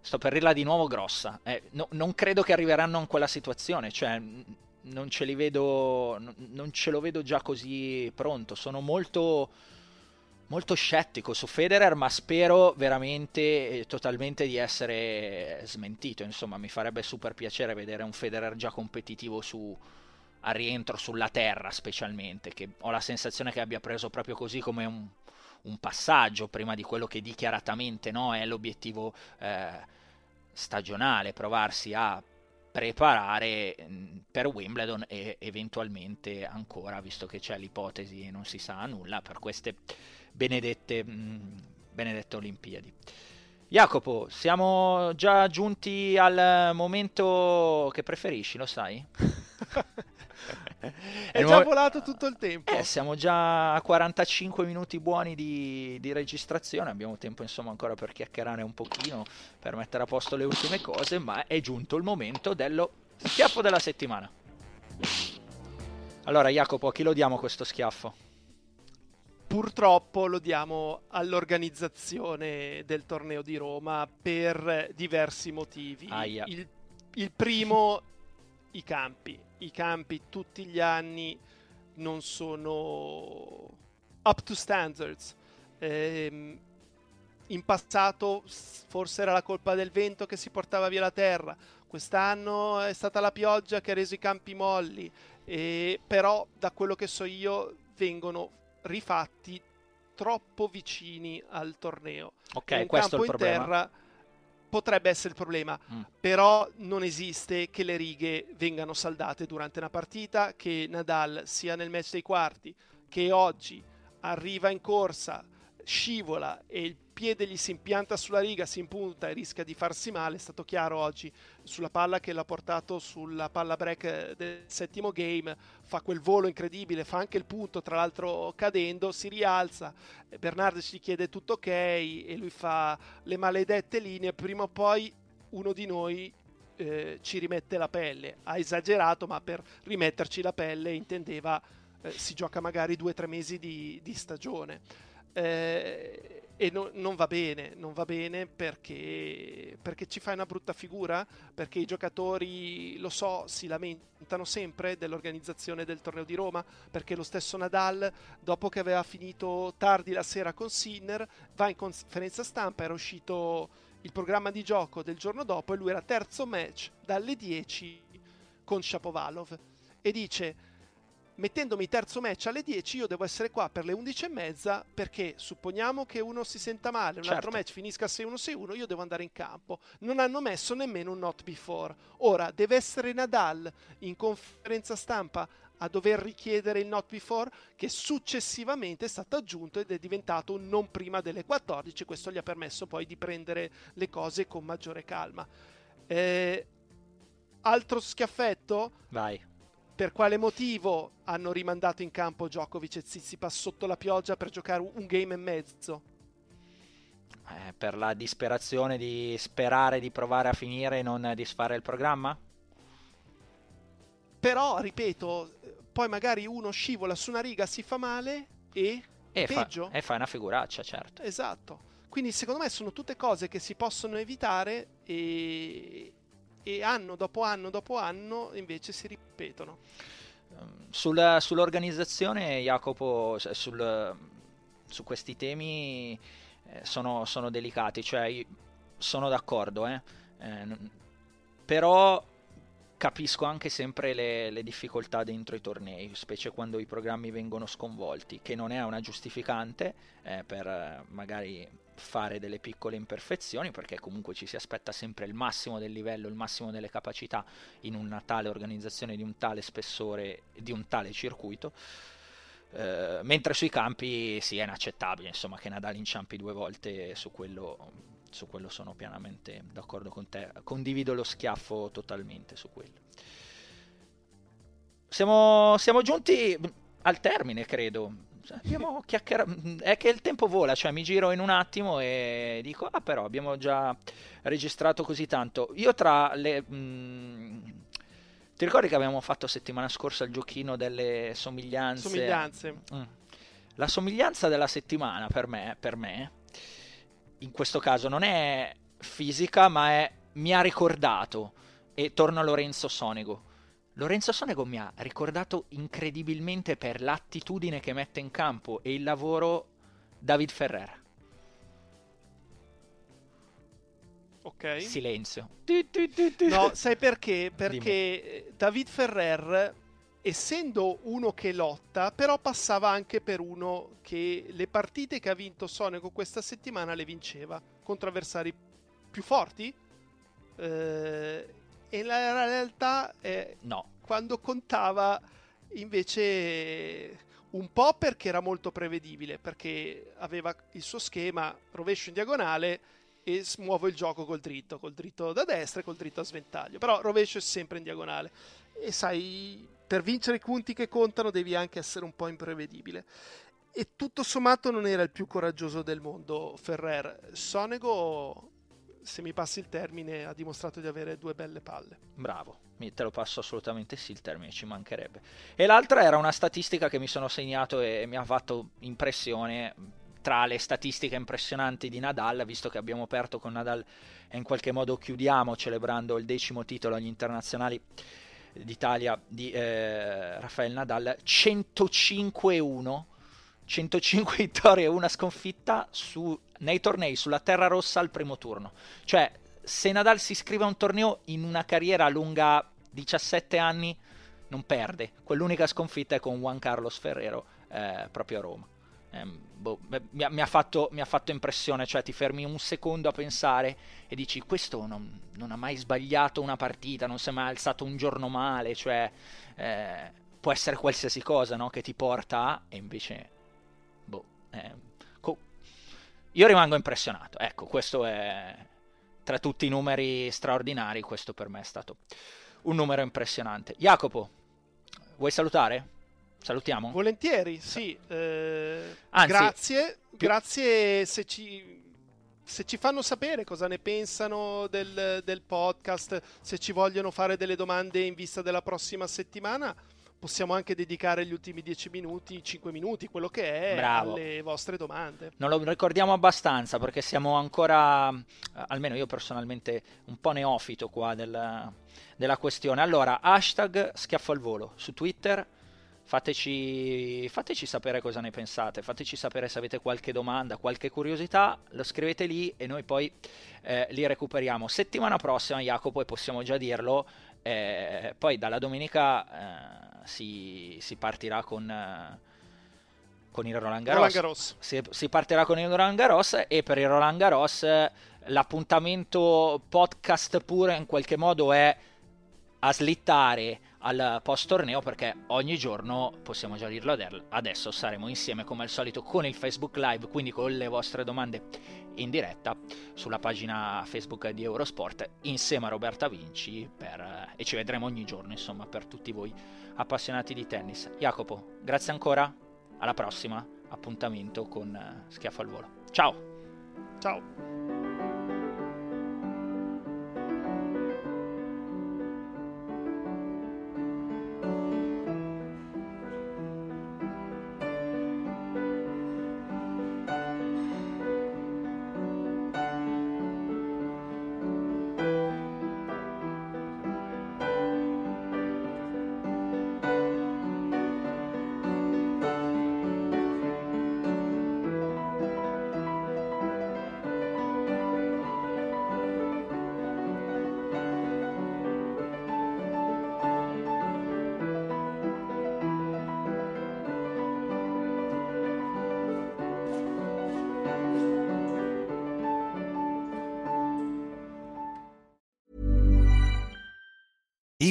Speaker 1: sto per dirla di nuovo grossa. Eh, no, non credo che arriveranno in quella situazione, cioè non ce li vedo, non ce lo vedo già così pronto. Sono molto, molto scettico su Federer, ma spero veramente totalmente di essere smentito. Insomma, mi farebbe super piacere vedere un Federer già competitivo su, a rientro sulla terra, specialmente, che ho la sensazione che abbia preso proprio così come un un passaggio prima di quello che dichiaratamente no, è l'obiettivo eh, stagionale, provarsi a preparare mm, per Wimbledon e eventualmente ancora, visto che c'è l'ipotesi e non si sa nulla, per queste benedette, mm, benedette Olimpiadi. Jacopo, siamo già giunti al momento che preferisci, lo sai?
Speaker 3: È già volato tutto il tempo.
Speaker 1: Eh, siamo già a 45 minuti buoni di, di, registrazione, abbiamo tempo insomma ancora per chiacchierare un pochino, per mettere a posto le ultime cose, ma è giunto il momento dello schiaffo della settimana. Allora Jacopo, a chi lo diamo questo schiaffo?
Speaker 3: Purtroppo lo diamo all'organizzazione del torneo di Roma per diversi motivi. Il, il primo, i campi i campi tutti gli anni non sono up to standards. Eh, in passato forse era la colpa del vento che si portava via la terra, quest'anno è stata la pioggia che ha reso i campi molli, eh, però da quello che so io vengono rifatti troppo vicini al torneo.
Speaker 1: Ok, un questo
Speaker 3: campo
Speaker 1: è il problema.
Speaker 3: terra potrebbe essere il problema, mm. però non esiste che le righe vengano saldate durante una partita, che Nadal sia nel match dei quarti, che oggi arriva in corsa, scivola e il piede gli si impianta sulla riga, si impunta e rischia di farsi male. È stato chiaro oggi sulla palla che l'ha portato sulla palla break del settimo game. Fa quel volo incredibile, fa anche il punto, tra l'altro cadendo, si rialza. Bernardo ci chiede tutto ok e lui fa le maledette linee. Prima o poi uno di noi eh, ci rimette la pelle. Ha esagerato, ma per rimetterci la pelle intendeva eh, si gioca magari due o tre mesi di, di stagione. Eh, e no, non va bene, non va bene perché, perché ci fai una brutta figura, perché i giocatori, lo so, si lamentano sempre dell'organizzazione del torneo di Roma, perché lo stesso Nadal, dopo che aveva finito tardi la sera con Sinner, va in conferenza stampa, era uscito il programma di gioco del giorno dopo e lui era terzo match dalle 10 con Shapovalov. E dice mettendomi terzo match alle 10 io devo essere qua per le 11 e mezza perché supponiamo che uno si senta male, un certo. altro match finisca 6-1-6-1, io devo andare in campo. Non hanno messo nemmeno un not before. Ora deve essere Nadal in conferenza stampa a dover richiedere il not before che successivamente è stato aggiunto ed è diventato un non prima delle 14. Questo gli ha permesso poi di prendere le cose con maggiore calma. Eh, altro schiaffetto?
Speaker 1: Vai
Speaker 3: per quale motivo hanno rimandato in campo Djokovic e Tsitsipas sotto la pioggia per giocare un game e mezzo?
Speaker 1: Eh, per la disperazione di sperare di provare a finire e non disfare il programma?
Speaker 3: Però, ripeto, poi magari uno scivola su una riga, si fa male e,
Speaker 1: e
Speaker 3: peggio.
Speaker 1: Fa, e fa una figuraccia, certo.
Speaker 3: Esatto. Quindi secondo me sono tutte cose che si possono evitare e, e anno dopo anno dopo anno invece si ripetono.
Speaker 1: Sul, sull'organizzazione, Jacopo, sul, su questi temi eh, sono, sono, delicati, cioè sono d'accordo, eh? Eh, però capisco anche sempre le, le, difficoltà dentro i tornei, specie quando i programmi vengono sconvolti, che non è una giustificante eh, per eh, magari fare delle piccole imperfezioni, perché comunque ci si aspetta sempre il massimo del livello, il massimo delle capacità in una tale organizzazione di un tale spessore, di un tale circuito. Uh, mentre sui campi sì, è inaccettabile insomma, che Nadal inciampi due volte su quello su quello sono pienamente d'accordo con te, condivido lo schiaffo totalmente su quello. Siamo, siamo giunti al termine, credo. Abbiamo chiacchierato, è che il tempo vola, cioè mi giro in un attimo e dico, ah però abbiamo già registrato così tanto. Io tra le... Mh, mm, ti ricordi che abbiamo fatto settimana scorsa il giochino delle somiglianze?
Speaker 3: Somiglianze.
Speaker 1: Mm. La somiglianza della settimana per me, per me in questo caso non è fisica, ma è mi ha ricordato. E torno a Lorenzo Sonego. Lorenzo Sonego mi ha ricordato incredibilmente per l'attitudine che mette in campo e il lavoro David Ferrer.
Speaker 3: Ok.
Speaker 1: Silenzio.
Speaker 3: No, sai perché? Perché Dimmi. David Ferrer essendo uno che lotta, però passava anche per uno che le partite che ha vinto Sonego questa settimana le vinceva contro avversari più forti. Eh, e la realtà è
Speaker 1: no.
Speaker 3: quando contava invece un po' perché era molto prevedibile, perché aveva il suo schema rovescio in diagonale e muovo il gioco col dritto, col dritto da destra e col dritto a sventaglio, però rovescio è sempre in diagonale. E sai, per vincere i punti che contano devi anche essere un po' imprevedibile. E tutto sommato non era il più coraggioso del mondo Ferrer. Sonego se mi passi il termine, ha dimostrato di avere due belle palle.
Speaker 1: Bravo, te lo passo assolutamente sì, il termine ci mancherebbe. E l'altra era una statistica che mi sono segnato e mi ha fatto impressione tra le statistiche impressionanti di Nadal, visto che abbiamo aperto con Nadal e in qualche modo chiudiamo celebrando il decimo titolo agli internazionali d'Italia di eh, Rafael Nadal, 105-1 105 vittorie e una sconfitta su, nei tornei sulla terra rossa al primo turno. Cioè, se Nadal si iscrive a un torneo in una carriera lunga 17 anni, non perde. Quell'unica sconfitta è con Juan Carlos Ferrero eh, proprio a Roma. Eh, boh, mi, ha, mi, ha fatto, mi, ha, fatto, impressione, cioè ti fermi un secondo a pensare e dici questo non, non ha mai sbagliato una partita, non si è mai alzato un giorno male, cioè eh, può essere qualsiasi cosa no? che ti porta e invece eh, co- io rimango impressionato. Ecco, questo è tra tutti i numeri straordinari, questo per me è stato un numero impressionante. Jacopo, vuoi salutare? Salutiamo?
Speaker 3: Volentieri, sì. Eh, Anzi, grazie, più... grazie se ci, se ci, fanno sapere cosa ne pensano del, del podcast, se ci vogliono fare delle domande in vista della prossima settimana possiamo anche dedicare gli ultimi 10 minuti, 5 minuti, quello che è, Bravo. alle vostre domande.
Speaker 1: Non lo ricordiamo abbastanza perché siamo ancora, eh, almeno io personalmente, un po' neofito qua del, della questione. Allora, hashtag schiaffo al volo su Twitter. Fateci, fateci, sapere cosa ne pensate, fateci sapere se avete qualche domanda, qualche curiosità, lo scrivete lì e noi poi eh, li recuperiamo. Settimana prossima, Jacopo, e possiamo già dirlo, eh, poi dalla domenica eh, si, si, partirà con, eh, con il Roland Garros.
Speaker 3: Roland Garros.
Speaker 1: Si, si, partirà con il Roland Garros e per il Roland Garros l'appuntamento podcast pure in qualche modo è a slittare al post torneo perché ogni giorno, possiamo già dirlo adesso, saremo insieme come al solito con il Facebook Live, quindi con le vostre domande in diretta sulla pagina Facebook di Eurosport insieme a Roberta Vinci per, e ci vedremo ogni giorno insomma per tutti voi appassionati di tennis. Jacopo, grazie ancora, alla prossima appuntamento con Schiaffo al Volo. Ciao!
Speaker 3: Ciao!